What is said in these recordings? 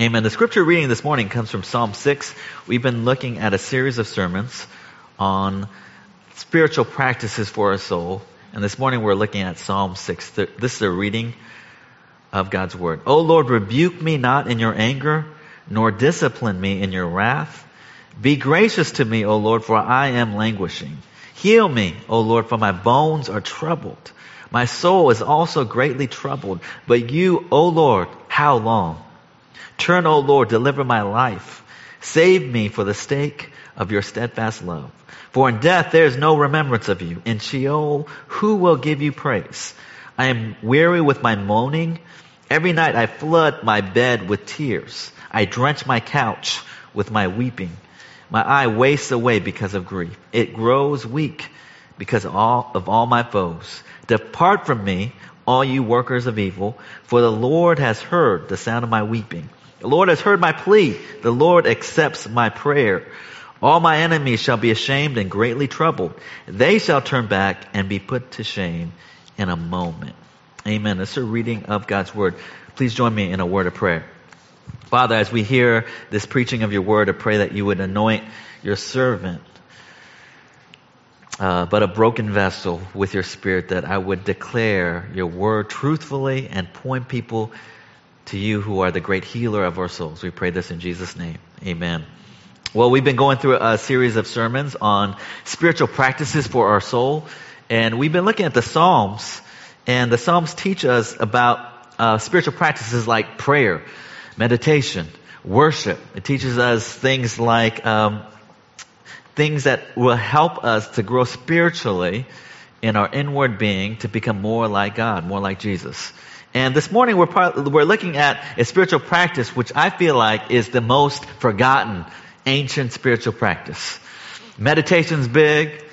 Amen. The scripture reading this morning comes from Psalm 6. We've been looking at a series of sermons on spiritual practices for our soul. And this morning we're looking at Psalm 6. This is a reading of God's Word. O Lord, rebuke me not in your anger, nor discipline me in your wrath. Be gracious to me, O Lord, for I am languishing. Heal me, O Lord, for my bones are troubled. My soul is also greatly troubled. But you, O Lord, how long? Turn, O Lord, deliver my life. Save me for the sake of your steadfast love. For in death there is no remembrance of you. In Sheol, who will give you praise? I am weary with my moaning. Every night I flood my bed with tears. I drench my couch with my weeping. My eye wastes away because of grief. It grows weak because of all, of all my foes. Depart from me, all you workers of evil, for the Lord has heard the sound of my weeping. The Lord has heard my plea. The Lord accepts my prayer. All my enemies shall be ashamed and greatly troubled. They shall turn back and be put to shame in a moment. Amen. This is a reading of God's word. Please join me in a word of prayer. Father, as we hear this preaching of your word, I pray that you would anoint your servant, uh, but a broken vessel with your spirit, that I would declare your word truthfully and point people to you who are the great healer of our souls. We pray this in Jesus' name. Amen. Well, we've been going through a series of sermons on spiritual practices for our soul, and we've been looking at the Psalms, and the Psalms teach us about uh, spiritual practices like prayer meditation, worship. It teaches us things like um, things that will help us to grow spiritually in our inward being to become more like God, more like Jesus. And this morning we're, part, we're looking at a spiritual practice which I feel like is the most forgotten ancient spiritual practice. Meditation's big.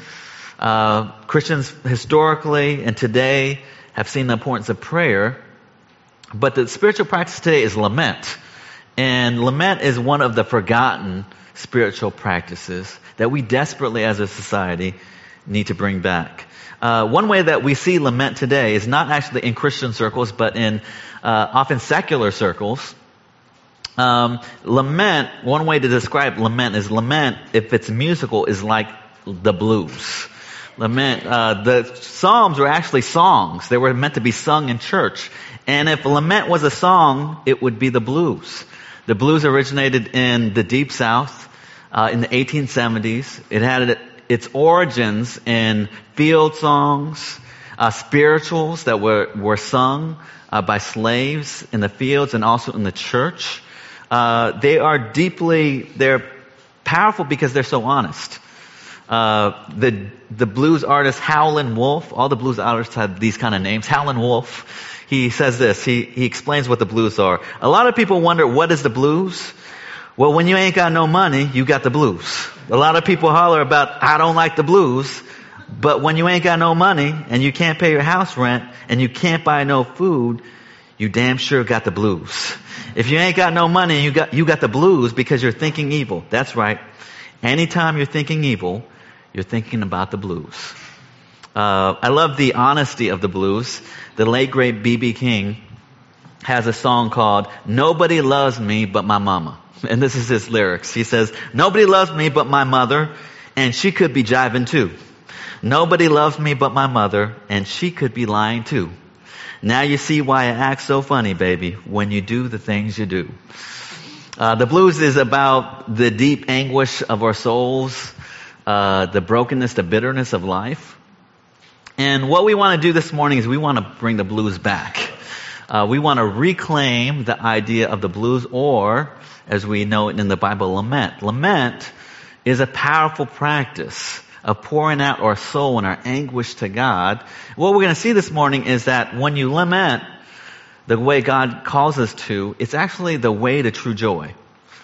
Uh, Christians historically and today have seen the importance of prayer. But the spiritual practice today is lament. And lament is one of the forgotten spiritual practices that we desperately as a society need to bring back. Uh, one way that we see lament today is not actually in Christian circles, but in uh, often secular circles. Um, lament, one way to describe lament is lament, if it's musical, is like the blues. Lament, uh, the Psalms were actually songs. They were meant to be sung in church. And if lament was a song, it would be the blues. The blues originated in the Deep South uh, in the 1870s. It had its origins in field songs, uh, spirituals that were, were sung uh, by slaves in the fields and also in the church. Uh, they are deeply, they're powerful because they're so honest. Uh, the the blues artist Howlin' Wolf, all the blues artists had these kind of names. Howlin' Wolf, he says this. He he explains what the blues are. A lot of people wonder what is the blues. Well, when you ain't got no money, you got the blues. A lot of people holler about I don't like the blues, but when you ain't got no money and you can't pay your house rent and you can't buy no food, you damn sure got the blues. If you ain't got no money, you got you got the blues because you're thinking evil. That's right. Anytime you're thinking evil, you're thinking about the blues. Uh, I love the honesty of the blues. The late great B.B. King has a song called "Nobody Loves Me But My Mama," and this is his lyrics. He says, "Nobody loves me but my mother, and she could be jiving too. Nobody loves me but my mother, and she could be lying too. Now you see why I act so funny, baby, when you do the things you do." Uh, the blues is about the deep anguish of our souls uh, the brokenness, the bitterness of life. And what we want to do this morning is we want to bring the blues back. Uh, we want to reclaim the idea of the blues, or as we know it in the Bible, lament. Lament is a powerful practice of pouring out our soul and our anguish to God. What we're going to see this morning is that when you lament the way God calls us to, it's actually the way to true joy.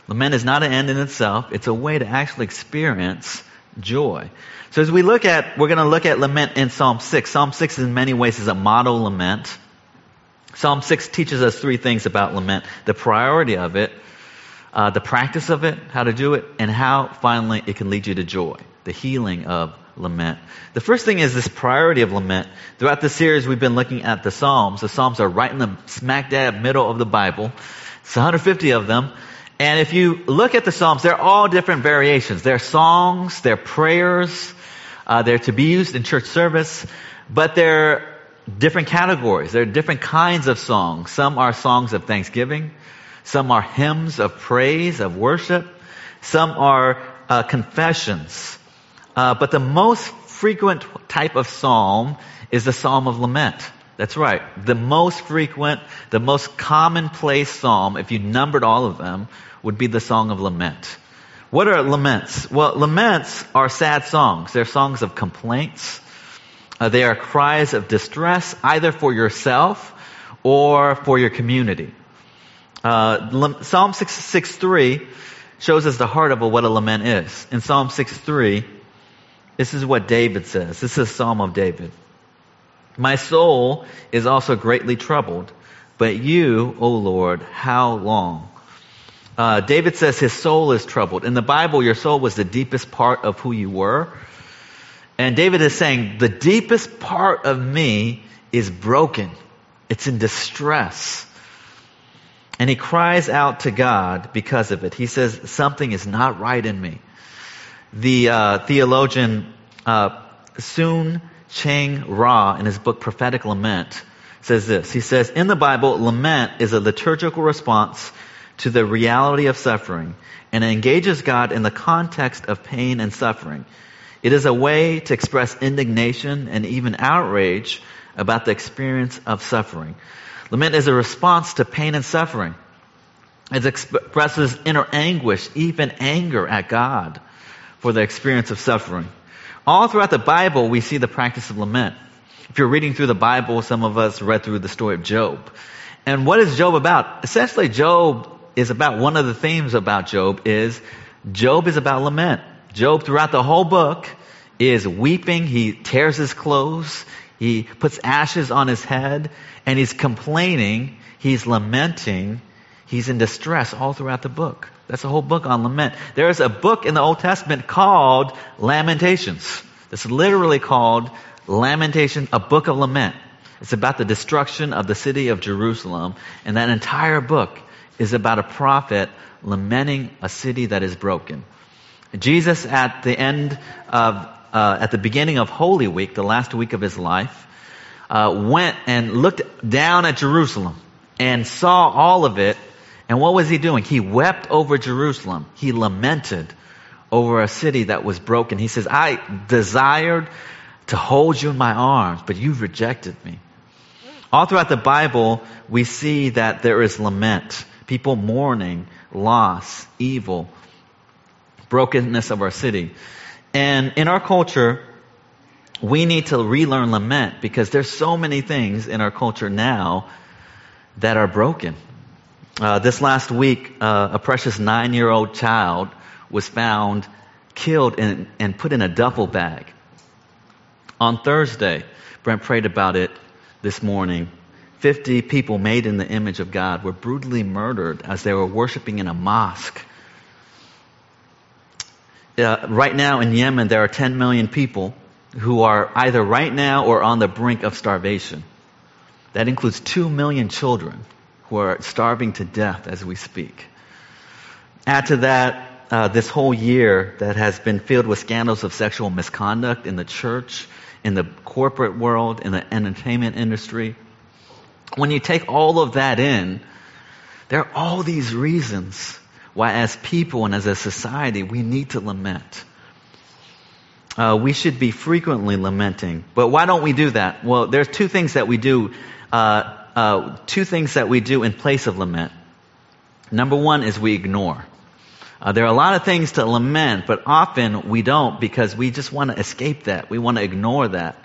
Lament is not an end in itself. It's a way to actually experience joy. So as we look at, we're going to look at lament in Psalm 6. Psalm 6 in many ways is a model lament. Psalm 6 teaches us three things about lament. The priority of it, uh, the practice of it, how to do it, and how finally it can lead you to joy. The healing of lament. The first thing is this priority of lament. Throughout the series, we've been looking at the Psalms. The Psalms are right in the smack dab middle of the Bible. It's 150 of them. And if you look at the Psalms, they're all different variations. They're songs, they're prayers, uh, they're to be used in church service, but they're different categories. There are different kinds of songs. Some are songs of thanksgiving. Some are hymns of praise, of worship. Some are uh, confessions. Uh, but the most frequent type of psalm is the psalm of lament. That's right. The most frequent, the most commonplace psalm, if you numbered all of them, would be the song of lament. What are laments? Well, laments are sad songs. They're songs of complaints. Uh, they are cries of distress, either for yourself or for your community. Uh, Psalm 663 shows us the heart of what a lament is. In Psalm 6.3, this is what David says. This is a Psalm of David. My soul is also greatly troubled, but you, O Lord, how long? Uh, David says his soul is troubled. In the Bible, your soul was the deepest part of who you were. And David is saying, the deepest part of me is broken. It's in distress. And he cries out to God because of it. He says, something is not right in me. The uh, theologian uh, Soong Chan Rah, in his book Prophetic Lament, says this. He says, in the Bible, lament is a liturgical response to the reality of suffering and engages God in the context of pain and suffering. It is a way to express indignation and even outrage about the experience of suffering. Lament is a response to pain and suffering. It expresses inner anguish, even anger at God for the experience of suffering. All throughout the Bible, we see the practice of lament. If you're reading through the Bible, some of us read through the story of Job. And what is Job about? Essentially, Job is about one of the themes about Job is Job is about lament. Job throughout the whole book is weeping. He tears his clothes. He puts ashes on his head and he's complaining. He's lamenting. He's in distress all throughout the book. That's a whole book on lament. There is a book in the Old Testament called Lamentations. It's literally called Lamentation, a book of lament. It's about the destruction of the city of Jerusalem. And that entire book is about a prophet lamenting a city that is broken. Jesus at the end of uh, at the beginning of Holy Week, the last week of his life, uh, went and looked down at Jerusalem and saw all of it. And what was he doing? He wept over Jerusalem. He lamented over a city that was broken. He says, I desired to hold you in my arms, but you've rejected me. All throughout the Bible, we see that there is lament. People mourning, loss, evil, brokenness of our city. And in our culture, we need to relearn lament because there's so many things in our culture now that are broken. Uh, this last week, uh, a precious nine-year-old child was found killed in, and put in a duffel bag. On Thursday, Brent prayed about it this morning. 50 people made in the image of God were brutally murdered as they were worshiping in a mosque uh, right now in Yemen, there are 10 million people who are either right now or on the brink of starvation. That includes 2 million children who are starving to death as we speak. Add to that uh, this whole year that has been filled with scandals of sexual misconduct in the church, in the corporate world, in the entertainment industry. When you take all of that in, there are all these reasons why as people and as a society we need to lament. Uh, we should be frequently lamenting. But why don't we do that? Well, there's two things that we do, uh, uh, two things that we do in place of lament. Number one is we ignore. Uh, there are a lot of things to lament, but often we don't because we just want to escape that. We want to ignore that.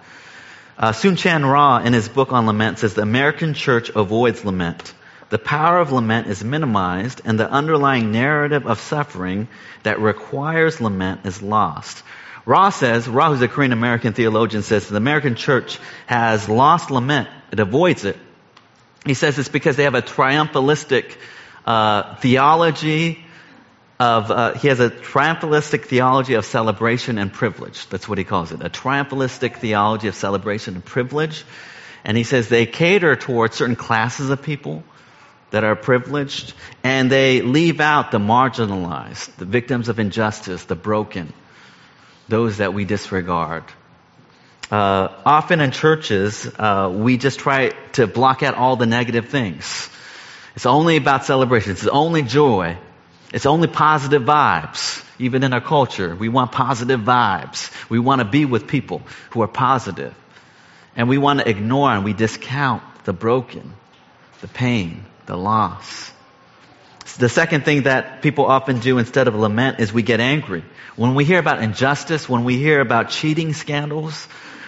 Uh, Soong Chan Rah, in his book on lament, says the American church avoids lament the power of lament is minimized and the underlying narrative of suffering that requires lament is lost. Rah says, Rah, who's a Korean American theologian, says the American church has lost lament. It avoids it. He says it's because they have a triumphalistic uh, theology of, uh, he has a triumphalistic theology of celebration and privilege. That's what he calls it. A triumphalistic theology of celebration and privilege. And he says they cater towards certain classes of people that are privileged, and they leave out the marginalized, the victims of injustice, the broken, those that we disregard. Uh, often in churches, uh, we just try to block out all the negative things. It's only about celebration. It's only joy. It's only positive vibes. Even in our culture, we want positive vibes. We want to be with people who are positive. And we want to ignore and we discount the broken, the pain, the loss. The second thing that people often do instead of lament is we get angry. When we hear about injustice, when we hear about cheating scandals,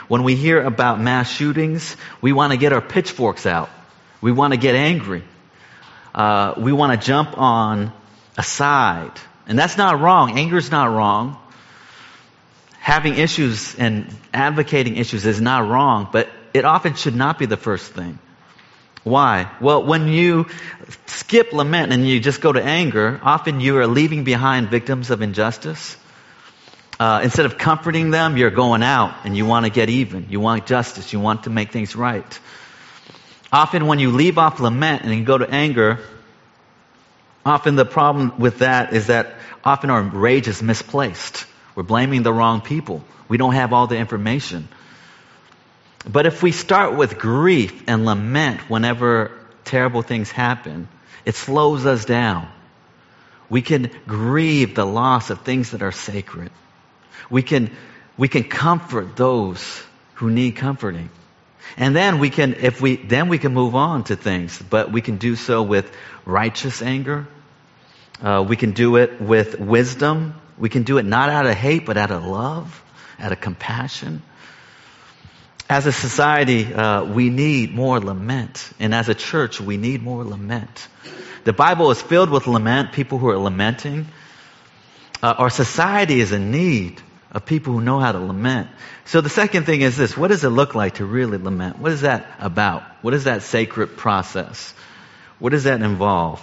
when we hear about mass shootings, we want to get our pitchforks out. We want to get angry. Uh, we want to jump on a side. And that's not wrong. Anger is not wrong. Having issues and advocating issues is not wrong, but it often should not be the first thing. Why? Well, when you skip lament and you just go to anger, often you are leaving behind victims of injustice. Uh, instead of comforting them, you're going out and you want to get even. You want justice. You want to make things right. Often when you leave off lament and you go to anger, often the problem with that is that often our rage is misplaced. We're blaming the wrong people. We don't have all the information. But if we start with grief and lament whenever terrible things happen, it slows us down. We can grieve the loss of things that are sacred. We can, we can comfort those who need comforting. And then we can, if we, then we can move on to things, but we can do so with righteous anger. Uh, we can do it with wisdom. We can do it not out of hate, but out of love, out of compassion. As a society, uh, we need more lament. And as a church, we need more lament. The Bible is filled with lament, people who are lamenting. Uh, our society is in need of people who know how to lament. So the second thing is this what does it look like to really lament? What is that about? What is that sacred process? What does that involve?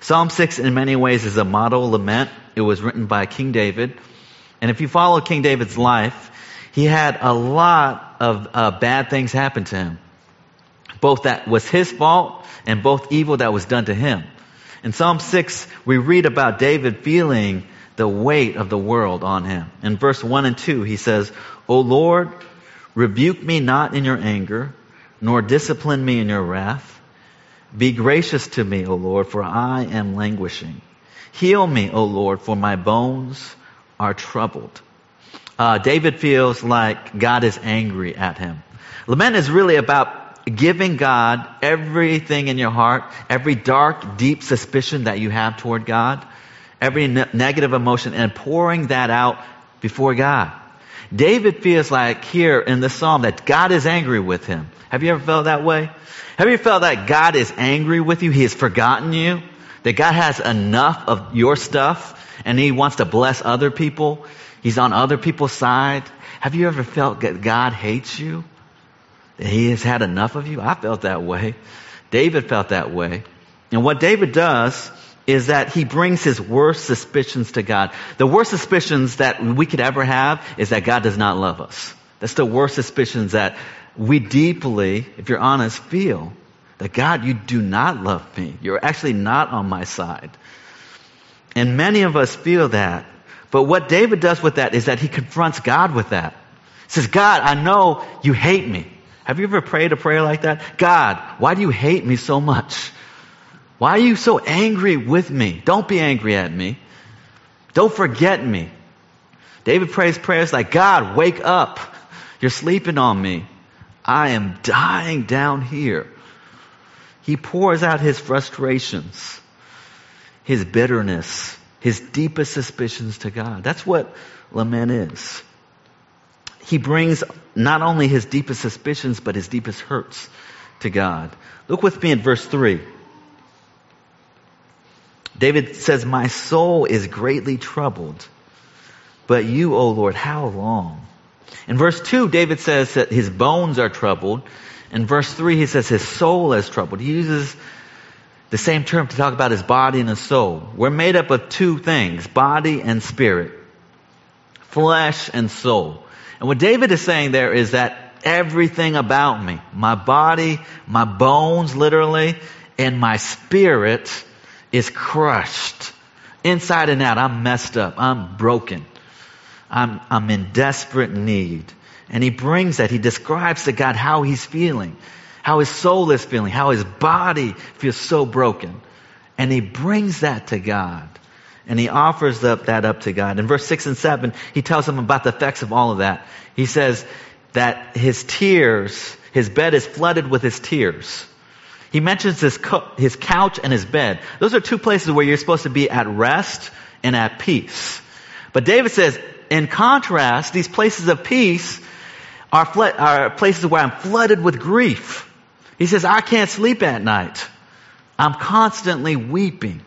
Psalm 6 in many ways is a model lament. It was written by King David. And if you follow King David's life, he had a lot of uh, bad things happen to him. Both that was his fault and both evil that was done to him. In Psalm 6, we read about David feeling the weight of the world on him. In verse 1 and 2, he says, O Lord, rebuke me not in your anger, nor discipline me in your wrath. Be gracious to me, O Lord, for I am languishing. Heal me, O Lord, for my bones are troubled. Uh, David feels like God is angry at him. Lament is really about giving God everything in your heart, every dark, deep suspicion that you have toward God, every ne- negative emotion, and pouring that out before God. David feels like here in the psalm that God is angry with him. Have you ever felt that way? Have you felt that God is angry with you? He has forgotten you? That God has enough of your stuff and He wants to bless other people? He's on other people's side. Have you ever felt that God hates you? That He has had enough of you? I felt that way. David felt that way. And what David does is that he brings his worst suspicions to God. The worst suspicions that we could ever have is that God does not love us. That's the worst suspicions that we deeply, if you're honest, feel that God, you do not love me. You're actually not on my side. And many of us feel that. But what David does with that is that he confronts God with that. He says, God, I know you hate me. Have you ever prayed a prayer like that? God, why do you hate me so much? Why are you so angry with me? Don't be angry at me. Don't forget me. David prays prayers like, God, wake up. You're sleeping on me. I am dying down here. He pours out his frustrations, his bitterness, his deepest suspicions to God. That's what lament is. He brings not only his deepest suspicions, but his deepest hurts to God. Look with me in verse 3. David says, My soul is greatly troubled, but you, O Lord, how long? In verse 2, David says that his bones are troubled. In verse 3, he says his soul is troubled. He uses the same term to talk about his body and his soul. We're made up of two things, body and spirit. Flesh and soul. And what David is saying there is that everything about me, my body, my bones literally, and my spirit is crushed. Inside and out, I'm messed up. I'm broken. I'm, I'm in desperate need. And he brings that. He describes to God how he's feeling, how his soul is feeling, how his body feels so broken. And he brings that to God. And he offers up that up to God. In verse 6 and 7, he tells him about the effects of all of that. He says that his tears, his bed is flooded with his tears. He mentions his, co- his couch and his bed. Those are two places where you're supposed to be at rest and at peace. But David says, in contrast, these places of peace are, are places where I'm flooded with grief. He says, I can't sleep at night. I'm constantly weeping.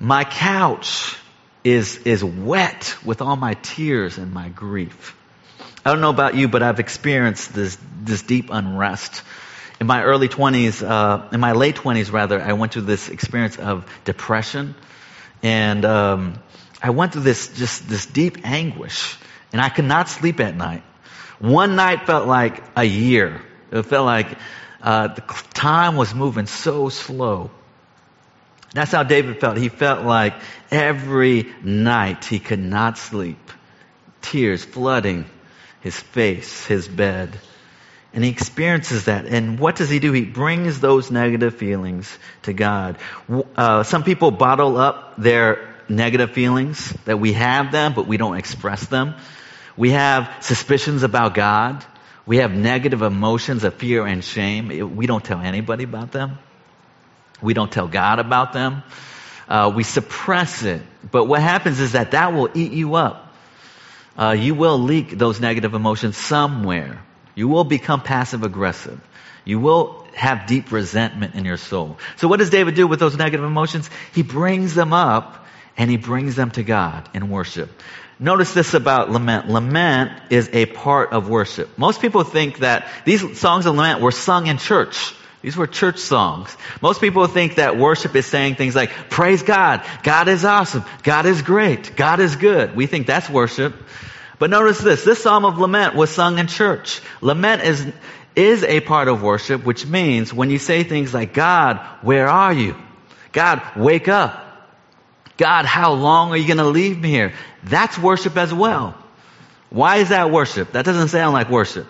My couch is, is wet with all my tears and my grief. I don't know about you, but I've experienced this, this deep unrest in my early 20s, uh, in my late 20s rather, I went through this experience of depression. And um, I went through this just this deep anguish. And I could not sleep at night. One night felt like a year. It felt like uh, the time was moving so slow. That's how David felt. He felt like every night he could not sleep. Tears flooding his face, his bed. And he experiences that. And what does he do? He brings those negative feelings to God. Uh, some people bottle up their negative feelings, that we have them, but we don't express them. We have suspicions about God. We have negative emotions of fear and shame. We don't tell anybody about them. We don't tell God about them. Uh, we suppress it. But what happens is that that will eat you up. Uh, you will leak those negative emotions somewhere. You will become passive aggressive. You will have deep resentment in your soul. So what does David do with those negative emotions? He brings them up and he brings them to God in worship. Notice this about lament. Lament is a part of worship. Most people think that these songs of lament were sung in church. These were church songs. Most people think that worship is saying things like, praise God, God is awesome, God is great, God is good. We think that's worship. But notice this, this psalm of lament was sung in church. Lament is, is a part of worship, which means when you say things like, God, where are you? God, wake up. God, how long are you going to leave me here? That's worship as well. Why is that worship? That doesn't sound like worship.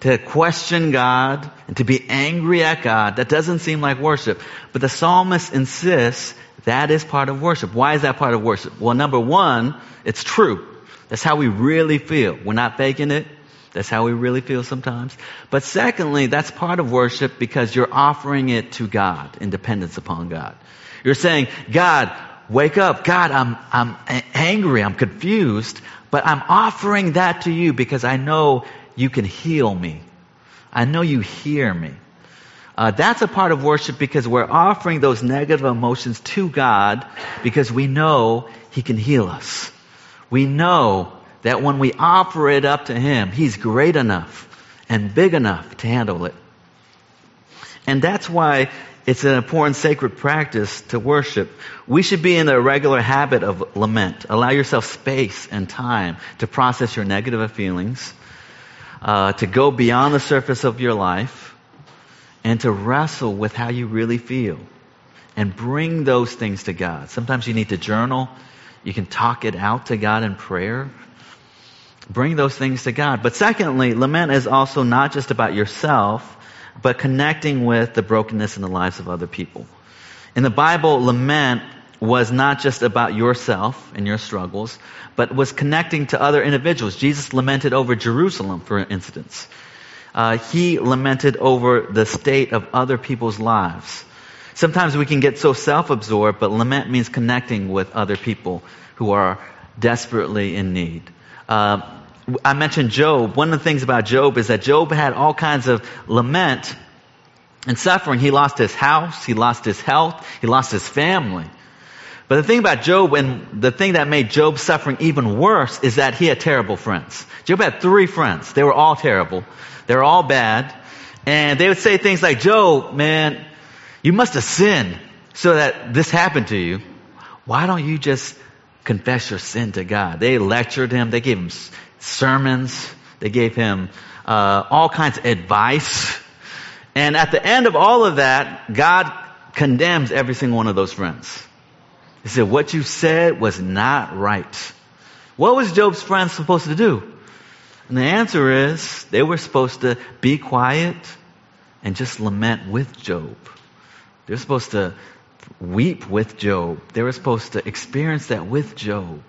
To question God and to be angry at God, that doesn't seem like worship. But the psalmist insists that is part of worship. Why is that part of worship? Well, number one, it's true. That's how we really feel. We're not faking it. That's how we really feel sometimes. But secondly, that's part of worship because you're offering it to God in dependence upon God. You're saying, God, wake up. God, I'm, I'm angry. I'm confused, but I'm offering that to you because I know you can heal me. I know you hear me. Uh, that's a part of worship because we're offering those negative emotions to God because we know He can heal us we know that when we offer it up to Him, He's great enough and big enough to handle it. And that's why it's an important sacred practice to worship. We should be in a regular habit of lament. Allow yourself space and time to process your negative feelings, uh, to go beyond the surface of your life, and to wrestle with how you really feel. And bring those things to God. Sometimes you need to journal. You can talk it out to God in prayer. Bring those things to God. But secondly, lament is also not just about yourself, but connecting with the brokenness in the lives of other people. In the Bible, lament was not just about yourself and your struggles, but was connecting to other individuals. Jesus lamented over Jerusalem, for instance. Uh, he lamented over the state of other people's lives. Sometimes we can get so self-absorbed, but lament means connecting with other people who are desperately in need. Uh, I mentioned Job. One of the things about Job is that Job had all kinds of lament and suffering. He lost his house, he lost his health, he lost his family. But the thing about Job and the thing that made Job's suffering even worse is that he had terrible friends. Job had three friends. They were all terrible. They were all bad. And they would say things like, Job, man, you must have sinned so that this happened to you. Why don't you just confess your sin to God? They lectured him. They gave him sermons. They gave him uh, all kinds of advice. And at the end of all of that, God condemns every single one of those friends. He said, what you said was not right. What was Job's friends supposed to do? And the answer is they were supposed to be quiet and just lament with Job. They're supposed to weep with Job. They were supposed to experience that with Job.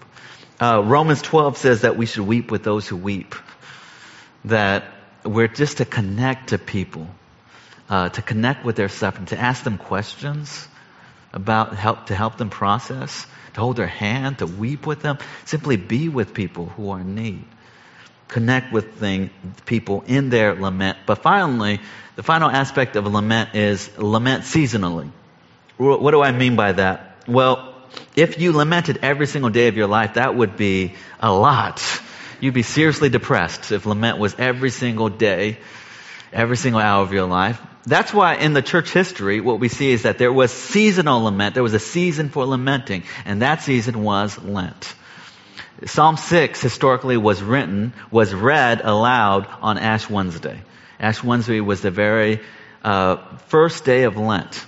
Uh, Romans 12 says that we should weep with those who weep. That we're just to connect to people, uh, to connect with their suffering, to ask them questions about help, to help them process, to hold their hand, to weep with them, simply be with people who are in need connect with thing, people in their lament. But finally, the final aspect of lament is lament seasonally. What do I mean by that? Well, if you lamented every single day of your life, that would be a lot. You'd be seriously depressed if lament was every single day, every single hour of your life. That's why in the church history, what we see is that there was seasonal lament. There was a season for lamenting, and that season was Lent. Psalm 6 historically was written, was read aloud on Ash Wednesday. Ash Wednesday was the very uh, first day of Lent.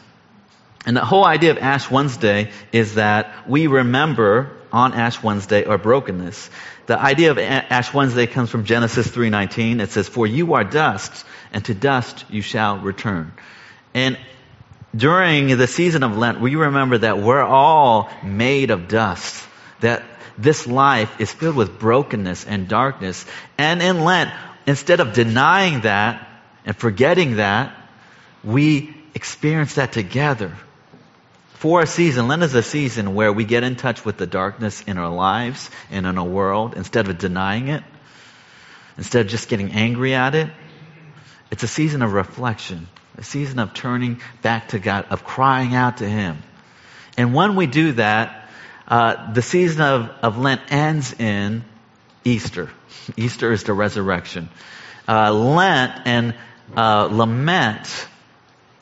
And the whole idea of Ash Wednesday is that we remember on Ash Wednesday our brokenness. The idea of Ash Wednesday comes from Genesis 3:19. It says, "For you are dust, and to dust you shall return." And during the season of Lent, we remember that we're all made of dust. That this life is filled with brokenness and darkness. And in Lent, instead of denying that and forgetting that, we experience that together. For a season, Lent is a season where we get in touch with the darkness in our lives and in our world instead of denying it, instead of just getting angry at it. It's a season of reflection, a season of turning back to God, of crying out to Him. And when we do that, uh, the season of, of Lent ends in Easter. Easter is the resurrection. Uh, Lent and uh, lament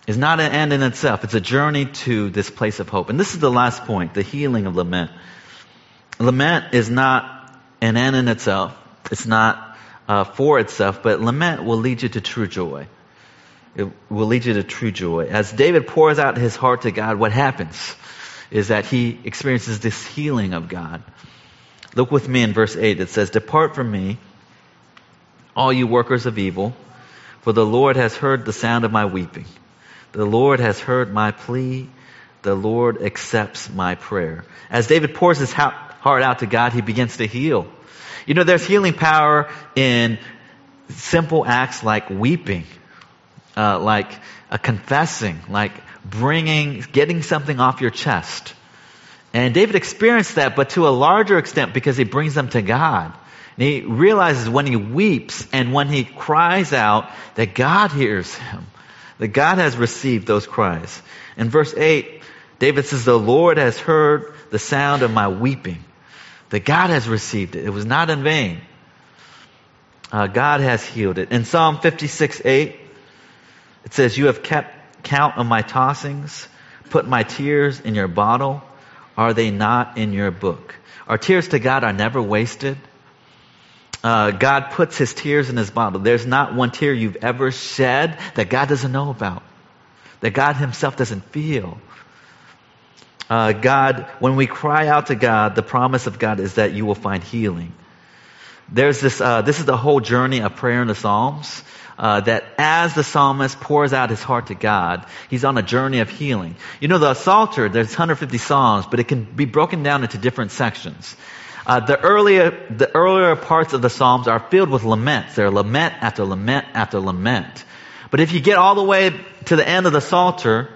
is not an end in itself. It's a journey to this place of hope. And this is the last point, the healing of lament. Lament is not an end in itself. It's not uh, for itself, but lament will lead you to true joy. It will lead you to true joy. As David pours out his heart to God, what happens? Is that he experiences this healing of God. Look with me in verse 8. It says, Depart from me, all you workers of evil, for the Lord has heard the sound of my weeping. The Lord has heard my plea. The Lord accepts my prayer. As David pours his heart out to God, he begins to heal. You know, there's healing power in simple acts like weeping, uh, like a confessing, like bringing, getting something off your chest. And David experienced that, but to a larger extent because he brings them to God. And he realizes when he weeps and when he cries out that God hears him, that God has received those cries. In verse 8, David says, The Lord has heard the sound of my weeping. That God has received it. It was not in vain. Uh, God has healed it. In Psalm 56, 8, it says, You have kept count of my tossings, put my tears in your bottle. Are they not in your book? Our tears to God are never wasted. Uh, God puts his tears in his bottle. There's not one tear you've ever shed that God doesn't know about, that God himself doesn't feel. Uh, God, when we cry out to God, the promise of God is that you will find healing. There's this, uh, this is the whole journey of prayer in the Psalms uh, that as the psalmist pours out his heart to God, he's on a journey of healing. You know, the Psalter, there's 150 psalms, but it can be broken down into different sections. Uh, the earlier, the earlier parts of the psalms are filled with laments. They're lament after lament after lament. But if you get all the way to the end of the Psalter,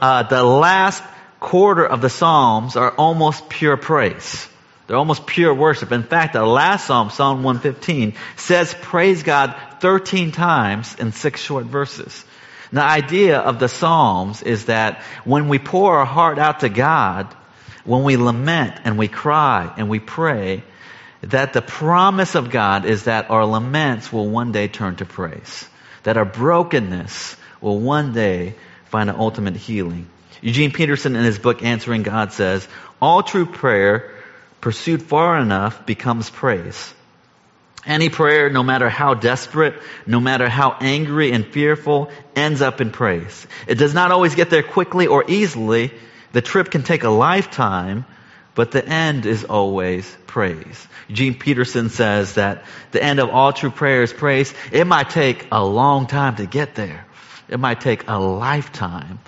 uh, the last quarter of the psalms are almost pure praise. They're almost pure worship. In fact, the last psalm, Psalm 115, says praise God 13 times in six short verses. the idea of the Psalms is that when we pour our heart out to God, when we lament and we cry and we pray, that the promise of God is that our laments will one day turn to praise. That our brokenness will one day find an ultimate healing. Eugene Peterson in his book Answering God says, all true prayer pursued far enough becomes praise. Any prayer, no matter how desperate, no matter how angry and fearful, ends up in praise. It does not always get there quickly or easily. The trip can take a lifetime, but the end is always praise. Eugene Peterson says that the end of all true prayer is praise. It might take a long time to get there. It might take a lifetime.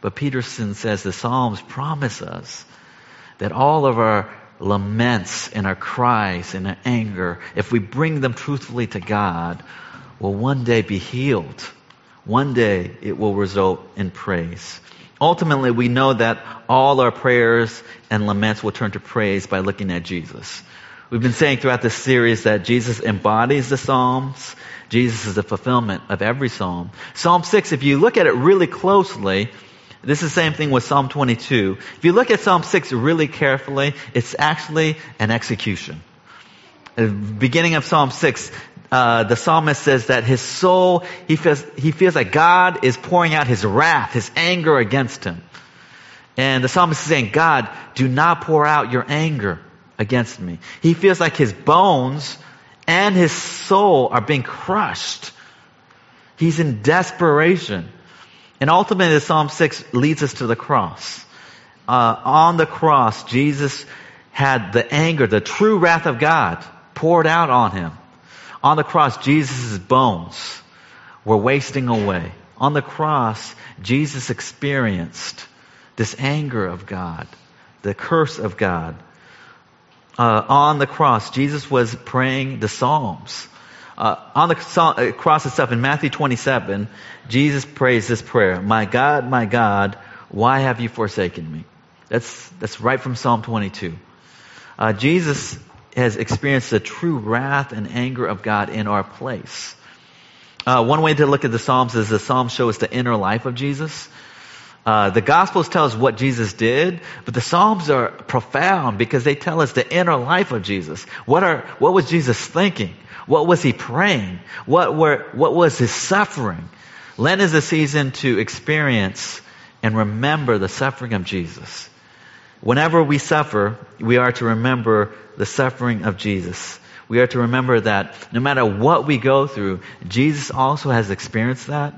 But Peterson says the Psalms promise us that all of our laments and our cries and our anger, if we bring them truthfully to God, will one day be healed. One day it will result in praise. Ultimately, we know that all our prayers and laments will turn to praise by looking at Jesus. We've been saying throughout this series that Jesus embodies the Psalms. Jesus is the fulfillment of every Psalm. Psalm 6, if you look at it really closely, this is the same thing with Psalm 22. If you look at Psalm 6 really carefully, it's actually an execution. At the beginning of Psalm 6, uh, the psalmist says that his soul, he feels, he feels like God is pouring out his wrath, his anger against him. And the psalmist is saying, God, do not pour out your anger against me. He feels like his bones and his soul are being crushed. He's in desperation. And ultimately, Psalm 6 leads us to the cross. Uh, on the cross, Jesus had the anger, the true wrath of God poured out on him. On the cross, Jesus' bones were wasting away. On the cross, Jesus experienced this anger of God, the curse of God. Uh, on the cross, Jesus was praying the Psalms. Uh, on the uh, cross itself, in Matthew 27, Jesus prays this prayer, My God, my God, why have you forsaken me? That's, that's right from Psalm 22. Uh, Jesus has experienced the true wrath and anger of God in our place. Uh, one way to look at the Psalms is the Psalms show us the inner life of Jesus. Uh, the Gospels tell us what Jesus did, but the Psalms are profound because they tell us the inner life of Jesus. What are, what was Jesus thinking? What was he praying? What were, what was his suffering? Lent is a season to experience and remember the suffering of Jesus. Whenever we suffer, we are to remember the suffering of Jesus. We are to remember that no matter what we go through, Jesus also has experienced that.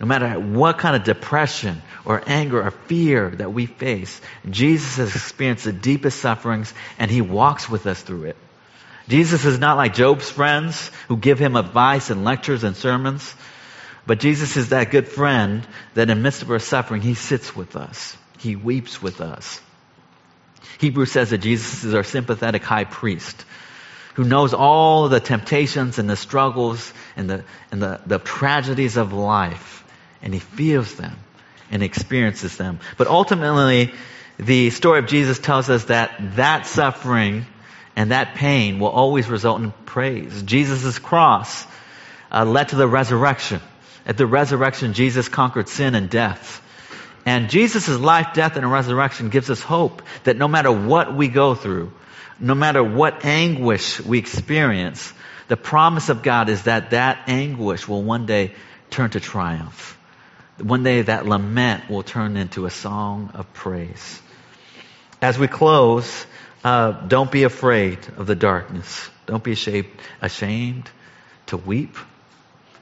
No matter what kind of depression or anger or fear that we face, Jesus has experienced the deepest sufferings and he walks with us through it. Jesus is not like Job's friends who give him advice and lectures and sermons, but Jesus is that good friend that in the midst of our suffering, he sits with us. He weeps with us. Hebrews says that Jesus is our sympathetic high priest who knows all the temptations and the struggles and the, and the, the tragedies of life, and he feels them and experiences them. But ultimately, the story of Jesus tells us that that suffering and that pain will always result in praise. Jesus' cross uh, led to the resurrection. At the resurrection, Jesus conquered sin and death. And Jesus' life, death, and resurrection gives us hope that no matter what we go through, no matter what anguish we experience, the promise of God is that that anguish will one day turn to triumph. One day that lament will turn into a song of praise. As we close, uh, don't be afraid of the darkness. Don't be ashamed, ashamed to weep.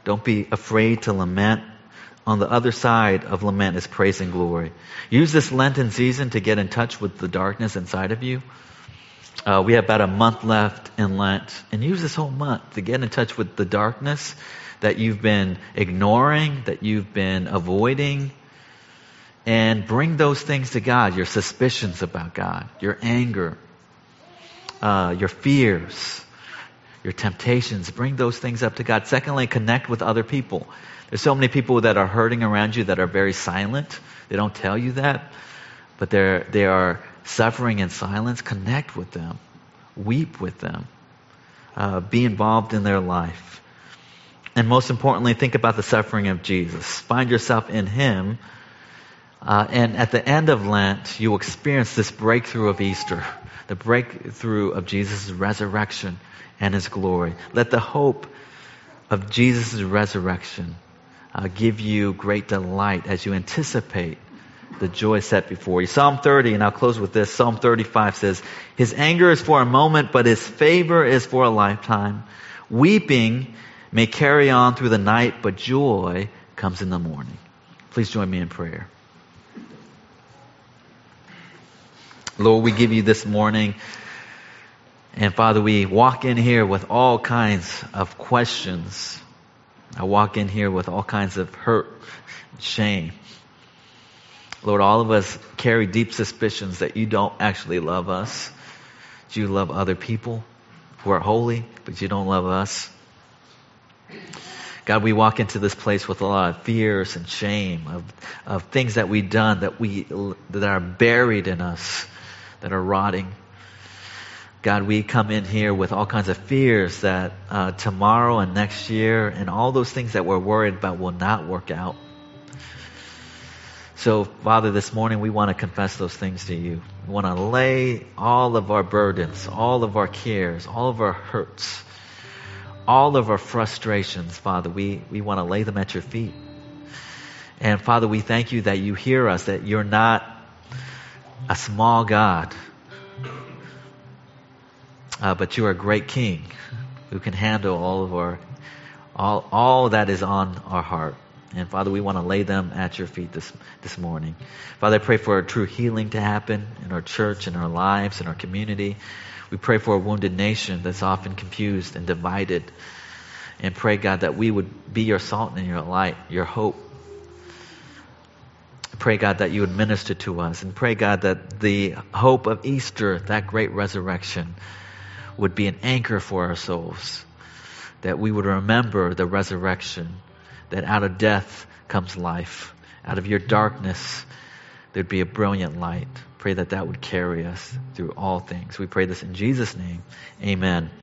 Don't be afraid to lament. On the other side of lament is praise and glory. Use this Lenten season to get in touch with the darkness inside of you. Uh, we have about a month left in Lent, and use this whole month to get in touch with the darkness that you've been ignoring, that you've been avoiding, and bring those things to God your suspicions about God, your anger, uh, your fears, your temptations. Bring those things up to God. Secondly, connect with other people. There's so many people that are hurting around you that are very silent. They don't tell you that, but they're, they are suffering in silence. Connect with them. Weep with them. Uh, be involved in their life. And most importantly, think about the suffering of Jesus. Find yourself in Him. Uh, and at the end of Lent, you will experience this breakthrough of Easter the breakthrough of Jesus' resurrection and his glory. Let the hope of Jesus' resurrection uh, give you great delight as you anticipate the joy set before you. Psalm 30, and I'll close with this. Psalm 35 says, His anger is for a moment, but His favor is for a lifetime. Weeping may carry on through the night, but joy comes in the morning. Please join me in prayer. Lord, we give you this morning. And Father, we walk in here with all kinds of questions. I walk in here with all kinds of hurt, shame. Lord, all of us carry deep suspicions that you don't actually love us. You love other people who are holy, but you don't love us. God, we walk into this place with a lot of fears and shame of, of things that we've done that we that are buried in us, that are rotting. God, we come in here with all kinds of fears that uh, tomorrow and next year and all those things that we're worried about will not work out. So, Father, this morning we want to confess those things to you. We want to lay all of our burdens, all of our cares, all of our hurts, all of our frustrations, Father. We, we want to lay them at your feet. And Father, we thank you that you hear us, that you're not a small God, uh, but you are a great King who can handle all of our, all, all that is on our heart. And Father, we want to lay them at your feet this, this morning. Father, I pray for a true healing to happen in our church, in our lives, in our community. We pray for a wounded nation that's often confused and divided. And pray, God, that we would be your salt and your light, your hope. Pray, God, that you would minister to us. And pray, God, that the hope of Easter, that great resurrection, would be an anchor for our souls. That we would remember the resurrection that out of death comes life. Out of your darkness, there'd be a brilliant light. Pray that that would carry us through all things. We pray this in Jesus' name. Amen.